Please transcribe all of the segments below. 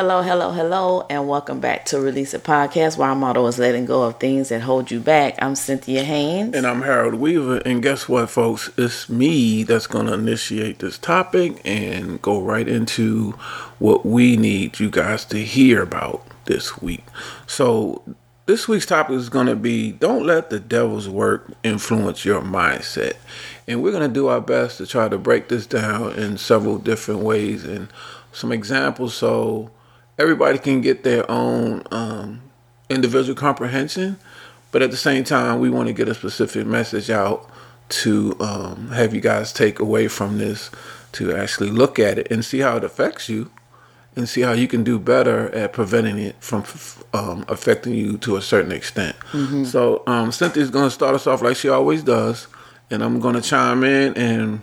Hello, hello, hello, and welcome back to Release It Podcast, where our motto is letting go of things that hold you back. I'm Cynthia Haynes. And I'm Harold Weaver. And guess what, folks? It's me that's going to initiate this topic and go right into what we need you guys to hear about this week. So, this week's topic is going to be Don't let the devil's work influence your mindset. And we're going to do our best to try to break this down in several different ways and some examples so everybody can get their own um, individual comprehension, but at the same time, we want to get a specific message out to um, have you guys take away from this to actually look at it and see how it affects you and see how you can do better at preventing it from um, affecting you to a certain extent. Mm-hmm. So, um, Cynthia's going to start us off like she always does, and I'm going to chime in and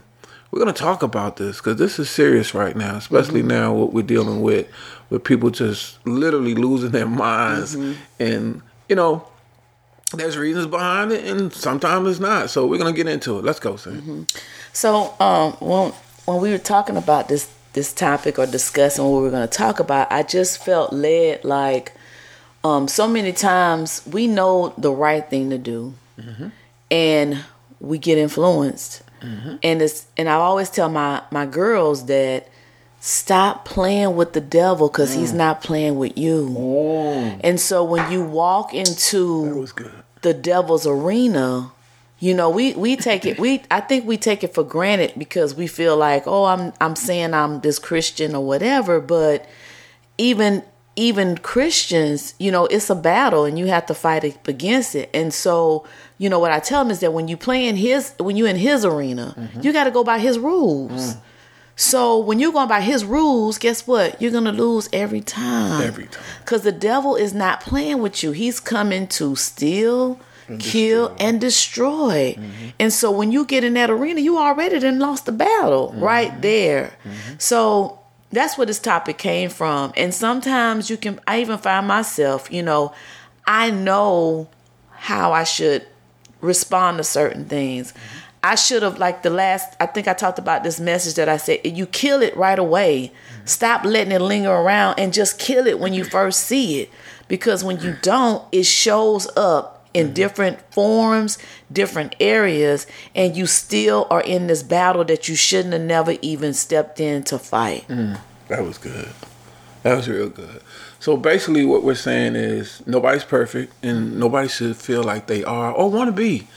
we're going to talk about this because this is serious right now, especially mm-hmm. now what we're dealing with with people just literally losing their minds mm-hmm. and you know there's reasons behind it and sometimes it's not so we're gonna get into it let's go Sam. Mm-hmm. so um when when we were talking about this this topic or discussing what we were to talk about i just felt led like um so many times we know the right thing to do mm-hmm. and we get influenced mm-hmm. and it's and i always tell my my girls that stop playing with the devil because mm. he's not playing with you. Mm. And so when you walk into the devil's arena, you know, we we take it we I think we take it for granted because we feel like, oh, I'm I'm saying I'm this Christian or whatever, but even even Christians, you know, it's a battle and you have to fight against it. And so, you know, what I tell them is that when you play in his when you in his arena, mm-hmm. you got to go by his rules. Mm. So when you're going by his rules, guess what? You're gonna lose every time. Every time. Because the devil is not playing with you. He's coming to steal, and kill, destroy. and destroy. Mm-hmm. And so when you get in that arena, you already then lost the battle mm-hmm. right there. Mm-hmm. So that's where this topic came from. And sometimes you can I even find myself, you know, I know how I should respond to certain things. I should have like the last I think I talked about this message that I said you kill it right away. Stop letting it linger around and just kill it when you first see it because when you don't it shows up in mm-hmm. different forms, different areas and you still are in this battle that you shouldn't have never even stepped in to fight. Mm, that was good. That was real good. So basically, what we're saying is nobody's perfect, and nobody should feel like they are or want to be.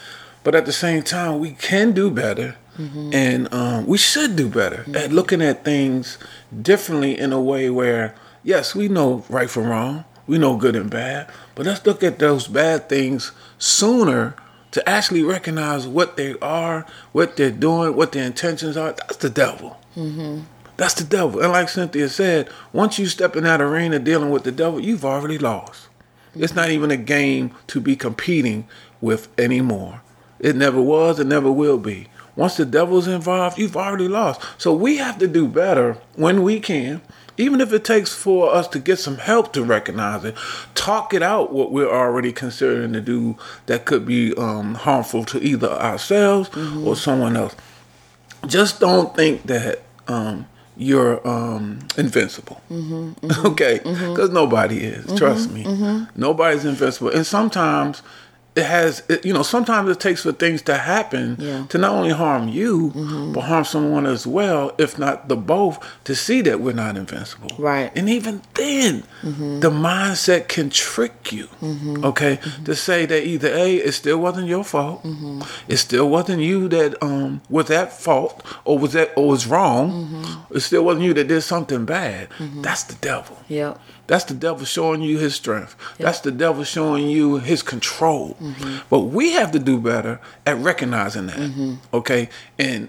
But at the same time, we can do better. Mm-hmm. And um, we should do better mm-hmm. at looking at things differently in a way where, yes, we know right from wrong, we know good and bad, but let's look at those bad things sooner to actually recognize what they are, what they're doing, what their intentions are. That's the devil. Mm-hmm. That's the devil. And like Cynthia said, once you step in that arena dealing with the devil, you've already lost. It's not even a game to be competing with anymore. It never was, it never will be. Once the devil's involved, you've already lost. So we have to do better when we can, even if it takes for us to get some help to recognize it. Talk it out what we're already considering to do that could be um, harmful to either ourselves mm-hmm. or someone else. Just don't think that um, you're um, invincible. Mm-hmm, mm-hmm, okay? Because mm-hmm. nobody is. Trust mm-hmm, me. Nobody's invincible. And sometimes it has it, you know sometimes it takes for things to happen yeah. to not only harm you mm-hmm. but harm someone as well if not the both to see that we're not invincible right and even then mm-hmm. the mindset can trick you mm-hmm. okay mm-hmm. to say that either a it still wasn't your fault mm-hmm. it still wasn't you that um was at fault or was that or was wrong mm-hmm. it still wasn't you that did something bad that's the devil yeah that's the devil showing you his strength. That's the devil showing you his control. Mm-hmm. But we have to do better at recognizing that. Mm-hmm. Okay? And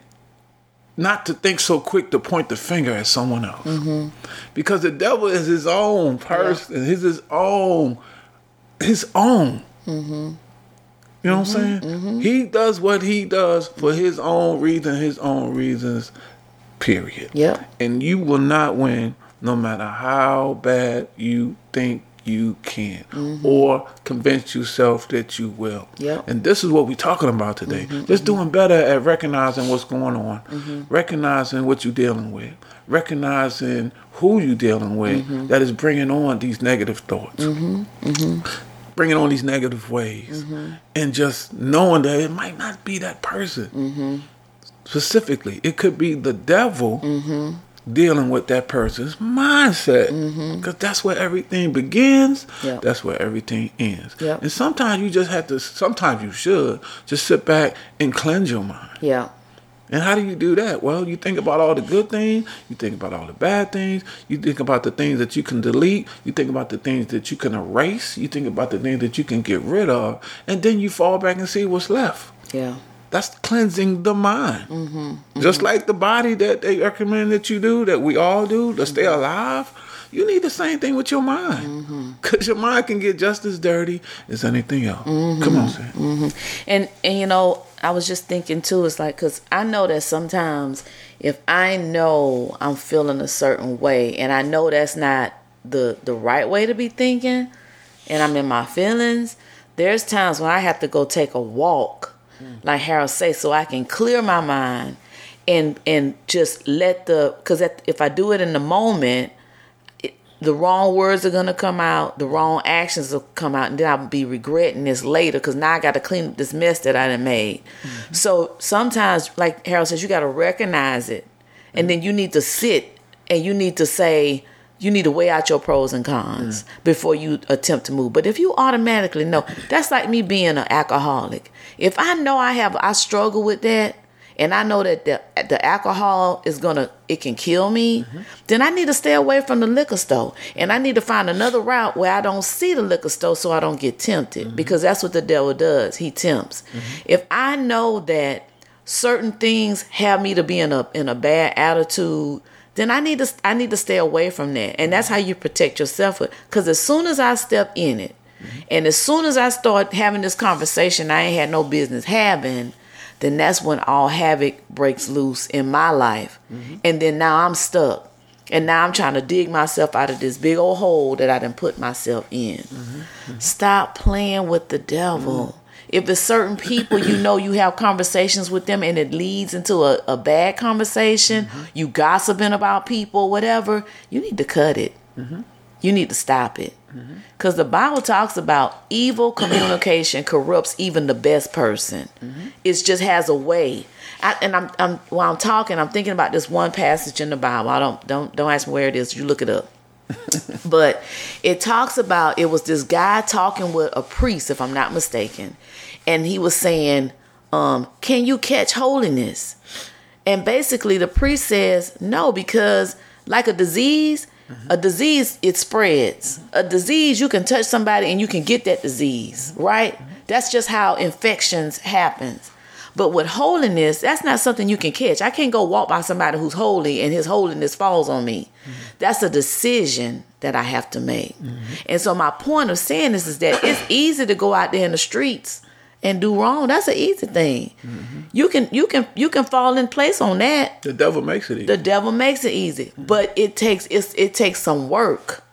not to think so quick to point the finger at someone else. Mm-hmm. Because the devil is his own person. He's his own his own. Mm-hmm. You know what I'm mm-hmm. saying? Mm-hmm. He does what he does for his own reason, his own reasons, period. Yeah. And you will not win no matter how bad you think you can mm-hmm. or convince yourself that you will. Yep. And this is what we're talking about today. Mm-hmm. Just mm-hmm. doing better at recognizing what's going on, recognizing what you're dealing with, recognizing who you're dealing with that is bringing on these negative thoughts. Bringing on these negative ways, and just knowing that it might not be that person specifically. It could be the devil dealing with that person's mindset. Mm-hmm. Because that's where everything begins, Yep. that's where everything ends. Yep. And sometimes you just have to, sometimes you should just sit back and cleanse your mind. Yeah. And how do you do that? Well, you think about all the good things, you think about all the bad things, you think about the things that you can delete, you think about the things that you can erase, you think about the things that you can get rid of, and then you fall back and see what's left. Yeah. That's cleansing the mind. Mm-hmm. Just like the body that they recommend that you do, that we all do to stay Mm-hmm. alive, you need the same thing with your mind. Mm-hmm. Because your mind can get just as dirty as anything else. Mm-hmm. Come on, Sam. And and you know, I was just thinking too. It's like because I know that sometimes if I know I'm feeling a certain way, and I know that's not the the right way to be thinking, and I'm in my feelings, there's times when I have to go take a walk, like Harold say, so I can clear my mind, and and just let the because if I do it in the moment, the wrong words are gonna come out, the wrong actions will come out, and then I'll be regretting this later because now I got to clean up this mess that I done made. Mm-hmm. So sometimes, like Harold says, you got to recognize it, and mm-hmm. then you need to sit and you need to say, you need to weigh out your pros and cons before you attempt to move. But if you automatically know, that's like me being an alcoholic. If I know I have, I struggle with that, and I know that the the alcohol is gonna it can kill me, mm-hmm. then I need to stay away from the liquor store, and I need to find another route where I don't see the liquor store, so I don't get tempted, mm-hmm. because that's what the devil does. He tempts. Mm-hmm. If I know that certain things have me to be in a in a bad attitude, then I need to I need to stay away from that, and that's how you protect yourself. Because as soon as I step in it, and as soon as I start having this conversation, I ain't had no business having then that's when all havoc breaks loose in my life. And then now I'm stuck. And now I'm trying to dig myself out of this big old hole that I done put myself in. Stop playing with the devil. If it's certain people you know you have conversations with them and it leads into a, a bad conversation, mm-hmm. you gossiping about people, whatever, you need to cut it. Mm-hmm. You need to stop it. Mm-hmm. Because the Bible talks about evil communication corrupts even the best person. It just has a way. I, and I'm, I'm while I'm talking, I'm thinking about this one passage in the Bible. I don't don't don't ask me where it is. You look it up. but it talks about it was this guy talking with a priest, if I'm not mistaken, and he was saying, um, "Can you catch holiness?" And basically, the priest says no because, like a disease, a disease it spreads. A disease you can touch somebody and you can get that disease, right? That's just how infections happens. But with holiness, that's not something you can catch. I can't go walk by somebody who's holy and his holiness falls on me. That's a decision that I have to make. And so my point of saying this is that it's easy to go out there in the streets and do wrong. That's an easy thing. Mm-hmm. You can you can you can fall in place on that. The devil makes it easy. The devil makes it easy, mm-hmm. but it takes it's, it takes some work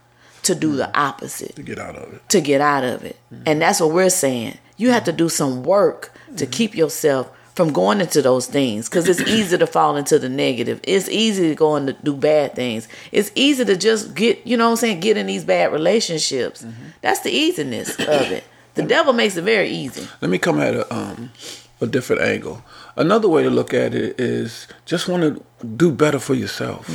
to do the mm-hmm. opposite to get out of it. to get out of it. And that's what we're saying. You have to do some work to keep yourself from going into those things because it's easy to fall into the negative. It's easy to go and do bad things. It's easy to just get, you know what I'm saying, get in these bad relationships. That's the easiness of it. The devil makes it very easy. Let me come at a um a different angle. Another way to look at it is just want to do better for yourself.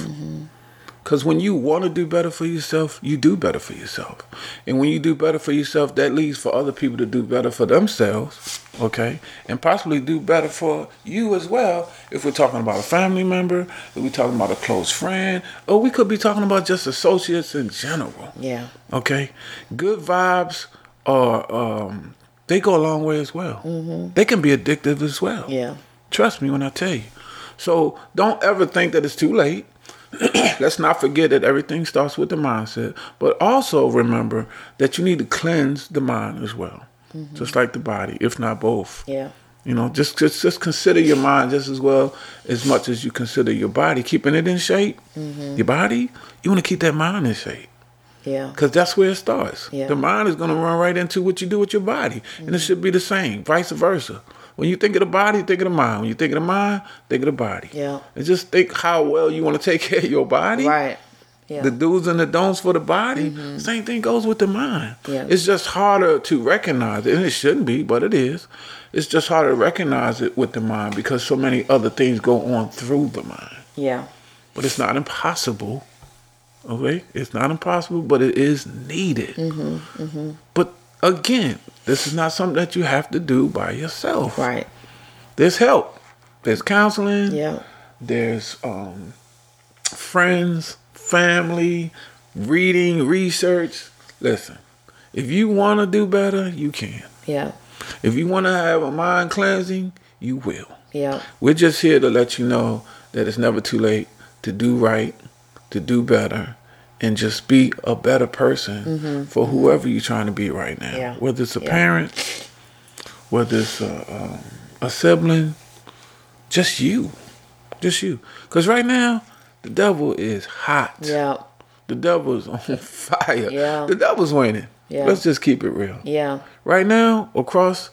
Because when you want to do better for yourself, you do better for yourself. And when you do better for yourself, that leads for other people to do better for themselves, okay? And possibly do better for you as well. If we're talking about a family member, if we're talking about a close friend, or we could be talking about just associates in general. Yeah. Okay, good vibes are um, they go a long way as well. Mm-hmm. They can be addictive as well. Yeah. Trust me when I tell you. So don't ever think that it's too late. Let's not forget that everything starts with the mindset, but also remember that you need to cleanse the mind as well, mm-hmm. just like the body, if not both. Yeah. You know, just, just just consider your mind just as well as much as you consider your body, keeping it in shape. Mm-hmm. Your body, you want to keep that mind in shape. Yeah. Because that's where it starts. Yeah. The mind is going to run right into what you do with your body. And it mm-hmm. should be the same, vice versa. When you think of the body, think of the mind. When you think of the mind, think of the body. Yeah. And just think how well you want to take care of your body. Right. Yeah. The do's and the don'ts for the body. Mm-hmm. Same thing goes with the mind. Yeah. It's just harder to recognize it, and it shouldn't be, but it is. It's just harder to recognize it with the mind because so many other things go on through the mind. yeah. But it's not impossible. Okay, it's not impossible, but it is needed. But again, this is not something that you have to do by yourself. Right. There's help. There's counseling. Yeah. There's um, friends, family, reading, research. Listen, if you want to do better, you can. Yeah. If you want to have a mind cleansing, you will. Yeah. We're just here to let you know that it's never too late to do right, to do better, and just be a better person for whoever you're trying to be right now. Mm-hmm. Yeah. Whether it's a Yeah. parent, whether it's a, um, a sibling, just you. Just you. Because right now, the devil is hot. Yeah. The devil is on fire. Yeah. The devil's winning. Yeah. Let's just keep it real. Yeah. Right now, across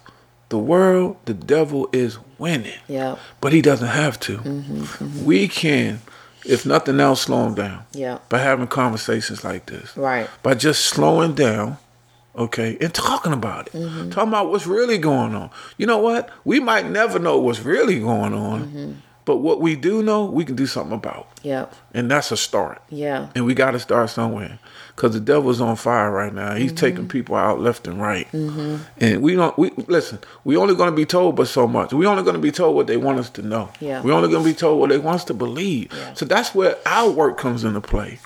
the world, the devil is winning. Yeah. But he doesn't have to. Mm-hmm, We can, if nothing else, slow them down Yeah. by having conversations like this. Right. By just slowing down, okay, and talking about it. Mm-hmm. Talking about what's really going on. You know what? We might never know what's really going on, Mm-hmm. But what we do know, we can do something about. Yeah. And that's a start. Yeah. And we got to start somewhere. Because the devil's on fire right now. He's Mm-hmm. taking people out left and right. And we don't, we listen, we only going to be told but so much. we only going to be told what they want us to know. Yeah. we only going to be told what they want us to believe. Yeah. So that's where our work comes into play.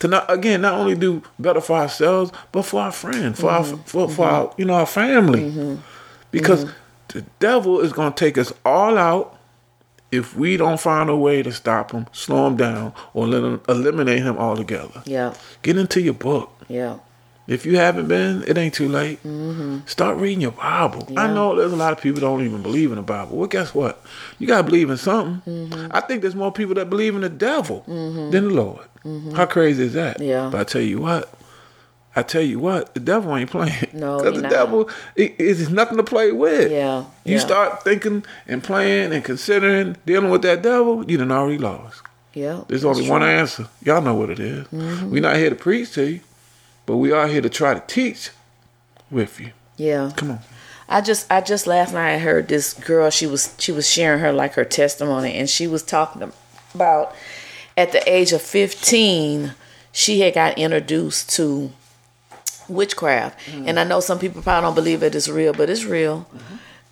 To not, again, not only do better for ourselves, but for our friends, for Mm-hmm. our, for, for our, you know, our family. Because the devil is going to take us all out if we don't find a way to stop him, slow him down, or let him eliminate him altogether. Yeah. Get into your book. Yeah. If you haven't been, it ain't too late. Start reading your Bible. I Mm-hmm. Know there's a lot of people don't even believe in the Bible. Well, guess what? You gotta believe in something. Mm-hmm. I think there's more people that believe in the devil than the Lord. How crazy is that? Mm-hmm. Yeah. But I tell you what, I tell you what, the devil ain't playing. No, because the not. devil it, it's nothing to play with. Yeah, You yeah. start thinking and playing and considering dealing with that devil, you done already lost. Yeah. There's only That's one. Mm-hmm. answer. Y'all know what it is. We're not here to preach to you, but we are here to try to teach with you. Yeah. Come on. I just I just last night I heard this girl she was she was sharing her like her testimony and she was talking about at the age of 15 she had got introduced to witchcraft. And I know some people probably don't believe it is real but it's real.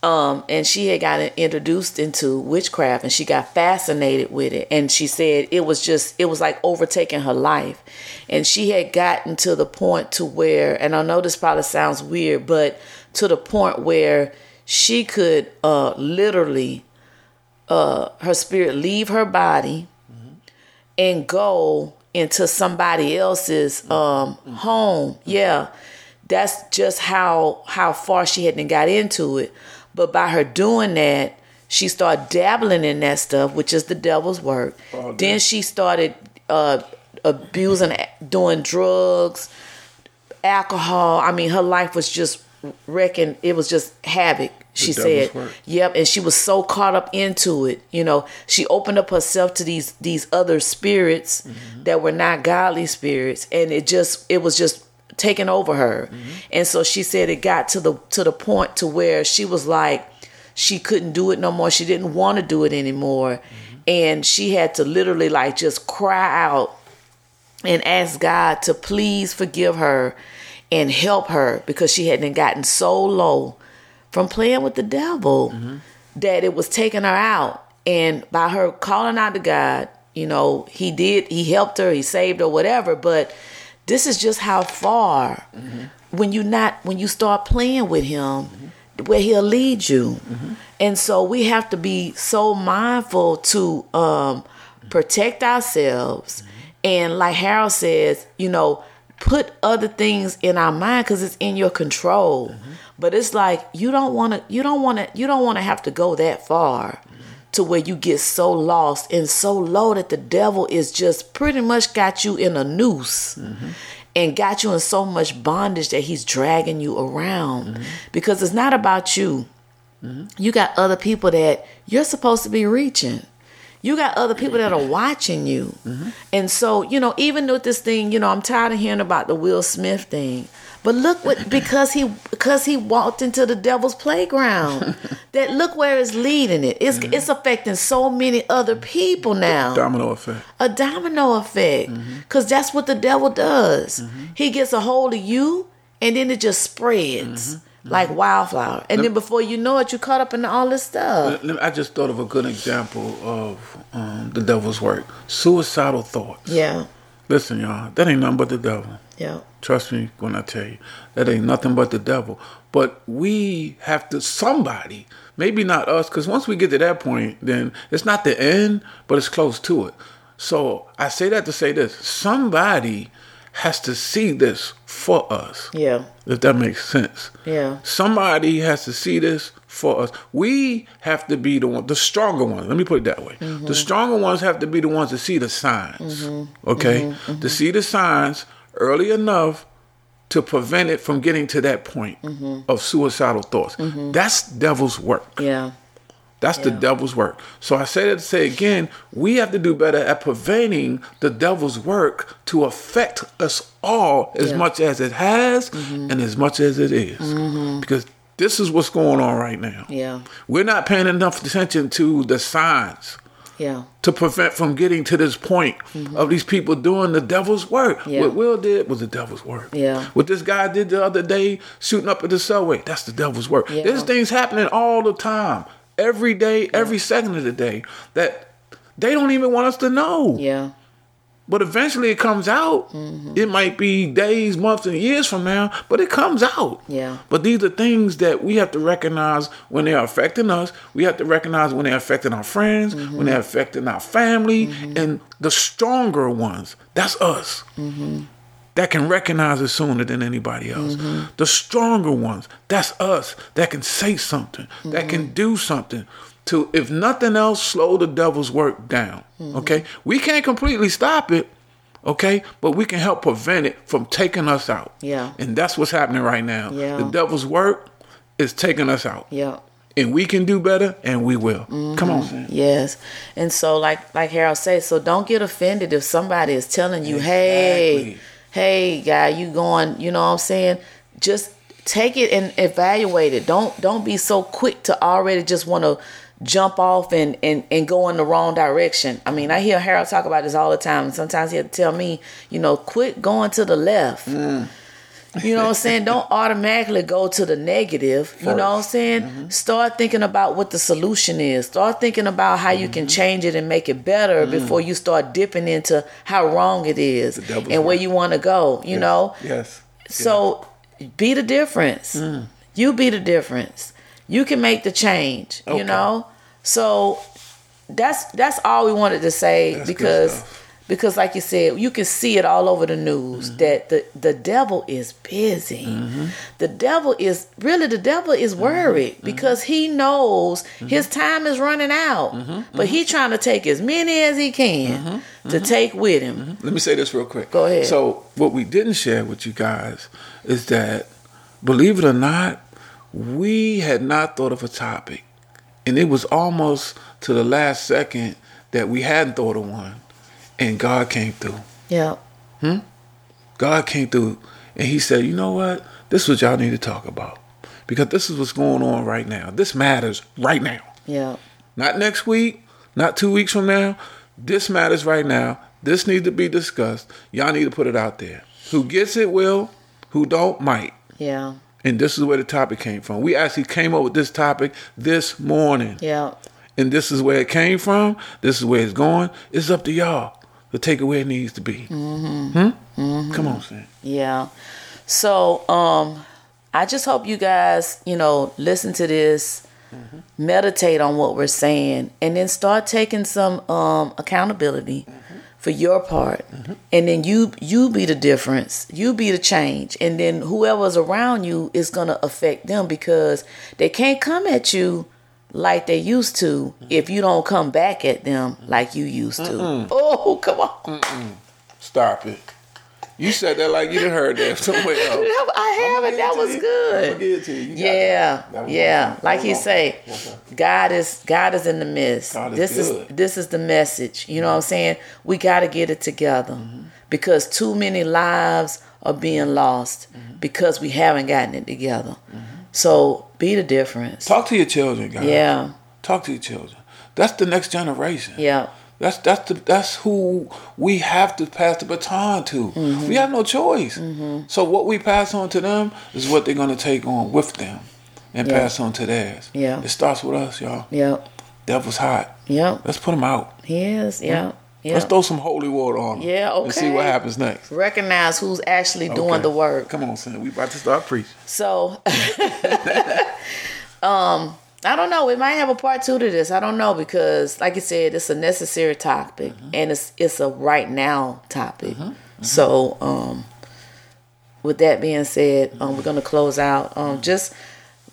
Um and she had gotten introduced into witchcraft and she got fascinated with it. And she said it was just it was like overtaking her life. And she had gotten to the point to where and I know this probably sounds weird but to the point where she could uh literally uh her spirit leave her body and go into somebody else's um home. Yeah. That's just how how far she hadn't got into it. But by her doing that she started dabbling in that stuff which is the devil's work. Oh, then she started uh abusing doing drugs alcohol. I mean her life was just wrecking. It was just havoc she said work. Yep, and she was so caught up into it. You know, she opened up herself to these these other spirits mm-hmm. that were not godly spirits, and it just it was just taking over her. Mm-hmm. And so she said it got to the to the point to where she was like she couldn't do it no more. She didn't want to do it anymore, mm-hmm. and she had to literally like just cry out and ask God to please forgive her and help her because she hadn't gotten so low from playing with the devil mm-hmm. that it was taking her out. And by her calling out to God, you know, he did, he helped her, he saved her, whatever. But this is just how far mm-hmm. when you not when you start playing with him, mm-hmm. where he'll lead you. And so we have to be so mindful to um, protect ourselves. And like Harold says, you know, put other things in our mind because it's in your control. But it's like you don't want to, you don't want to, you don't want to have to go that far to where you get so lost and so low that the devil is just pretty much got you in a noose. Mm-hmm. and got you in so much bondage that he's dragging you around mm-hmm. because it's not about you. Mm-hmm. You got other people that you're supposed to be reaching. You got other people that are watching you. And so, you know, even with this thing, you know, I'm tired of hearing about the Will Smith thing. But look what because he because he walked into the devil's playground. that look where it's leading it. It's it's affecting so many other people now Domino effect. a domino effect mm-hmm. because that's what the devil does mm-hmm. he gets a hold of you and then it just spreads mm-hmm. like wildflower and then before you know it you caught up in all this stuff Let- let I just thought of a good example of um, the devil's work. Suicidal thoughts. yeah Listen, y'all, that ain't nothing but the devil. Yeah Trust me when I tell you, that ain't nothing but the devil. But we have to, somebody, maybe not us, because once we get to that point, then it's not the end, but it's close to it. So I say that to say this somebody has to see this for us, yeah if that makes sense. yeah Somebody has to see this for us. We have to be the one, the stronger ones. Let me put it that way. The mm-hmm. stronger ones have to be the ones to see the signs. Mm-hmm. Okay, mm-hmm. to see the signs early enough to prevent it from getting to that point mm-hmm. of suicidal thoughts. Mm-hmm. That's devil's work. yeah That's the devil's work. So I say that to say again, we have to do better at preventing the devil's work to affect us all as Yeah. much as it has mm-hmm. and as much as it is. Because this is what's going on right now. yeah We're not paying enough attention to the signs yeah to prevent from getting to this point of these people doing the devil's work. Mm-hmm. Yeah. What Will did was the devil's work. Yeah. What this guy did the other day, shooting up at the subway, that's the devil's work. Yeah. There's things happening all the time, every day, every second of the day that they don't even want us to know. yeah But eventually it comes out. Mm-hmm. It might be days, months, and years from now, but it comes out. Yeah. But these are things that we have to recognize when they're affecting us. We have to recognize when they're affecting our friends, mm-hmm. when they're affecting our family, mm-hmm. and the stronger ones. That's us. That can recognize it sooner than anybody else. The stronger ones. That's us. That can say something. That can do something to, if nothing else, slow the devil's work down. Mm-hmm. Okay, we can't completely stop it. Okay, but we can help prevent it from taking us out. Yeah. And that's what's happening right now. Yeah. The devil's work is taking us out. yeah And we can do better and we will. Mm-hmm. Come on, man. Yes, and so like like Harold said, so don't get offended if somebody is telling you, "Hey, hey, guy, you going?" You know what I'm saying? Just take it and evaluate it. Don't don't be so quick to already just want to jump off and, and and go in the wrong direction. I mean, I hear Harold talk about this all the time, and sometimes he had to tell me, you know, quit going to the left. You know what I'm saying? Don't automatically go to the negative. You know what I'm saying? Start thinking about what the solution is. Start thinking about how you can change it and make it better before you start dipping into how wrong it is and where you want to go. You know? Yes. So be the difference. You be the difference. You can make the change. Okay. You know? So that's that's all we wanted to say That's because because like you said, you can see it all over the news Mm-hmm. that the the devil is busy. Mm-hmm. The devil is really the devil is Mm-hmm. worried mm-hmm. because he knows mm-hmm. his time is running out. Mm-hmm. But he trying to take as many as he can to take with him. Let me say this real quick. Go ahead. So, what we didn't share with you guys is that, believe it or not, we had not thought of a topic. And it was almost to the last second that we hadn't thought of one. And God came through. Yeah. Hmm? God came through and He said, you know what? This is what y'all need to talk about. Because this is what's going on right now. This matters right now. Yeah. Not next week, not two weeks from now. This matters right now. This needs to be discussed. Y'all need to put it out there. Who gets it will, who don't might. Yeah. And this is where the topic came from. We actually came up with this topic this morning. Yeah. And this is where it came from. This is where it's going. It's up to y'all to take it where it needs to be. Mm-hmm. Come on, Sam. Yeah. So, um, I just hope you guys, you know, listen to this, meditate on what we're saying, and then start taking some um accountability for your part. Mm-hmm. And then you you be the difference. You be the change. And then whoever's around you is gonna affect them because they can't come at you like they used to if you don't come back at them like you used to. Oh, come on. Stop it. You said that like you done heard that somewhere else. I have it. That was good. Yeah, yeah. Like he say, God is God is in the midst. God is this is this is the message. You know what I'm mm-hmm. saying? We got to get it together mm-hmm. because too many lives are being lost mm-hmm. because we haven't gotten it together. So be the difference. Talk to your children, guys. Yeah, Talk to your children. That's the next generation. yeah, That's that's the that's who we have to pass the baton to. Mm-hmm. We have no choice. So what we pass on to them is what they're gonna take on with them and Yeah. pass on to theirs. Yeah. It starts with us, y'all. yeah, Devil's hot. yeah. Let's put him out. He is. Yeah, yeah. Let's throw some holy water on him. Yeah, okay. And see what happens next. Recognize who's actually doing Okay. the work. Come on, son. We about to start preaching. So, um, I don't know. We might have a part two to this. I don't know because, like you said, it's a necessary topic and it's it's a right now topic. So, um, with that being said, um, we're gonna close out. Um, just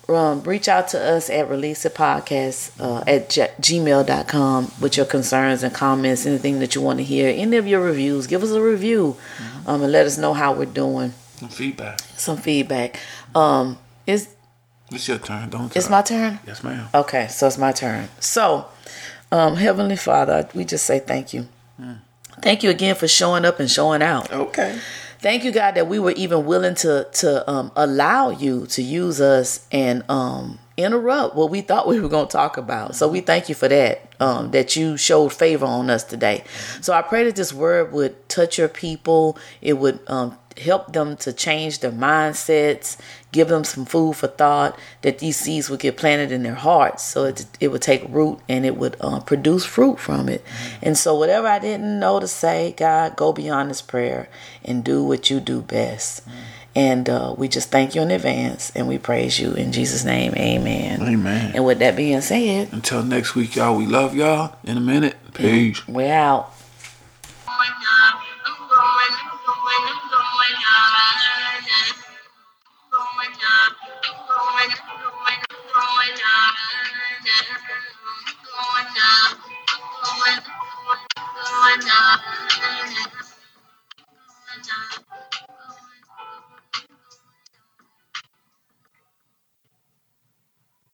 um, reach out to us at release it podcast uh, at g- gmail.com with your concerns and comments, anything that you want to hear, any of your reviews. Give us a review um, and let us know how we're doing. Some feedback. Some feedback. Um, is It's your turn. Don't. it's my turn? Yes, ma'am. Okay, so it's my turn. So, um, Heavenly Father, we just say thank you. Thank you again for showing up and showing out. Okay. Thank you, God, that we were even willing to to um, allow you to use us and um, interrupt what we thought we were going to talk about. So we thank you for that. Um, that you showed favor on us today. So I pray that this word would touch your people. It would um, help them to change their mindsets, give them some food for thought. That these seeds would get planted in their hearts, so it it would take root and it would uh, produce fruit from it. And so whatever I didn't know to say, God, go beyond this prayer and do what you do best. And uh, we just thank you in advance and we praise you in Jesus' name. Amen. Amen. And with that being said, Until next week, y'all. We love y'all. In a minute. Peace. we're out.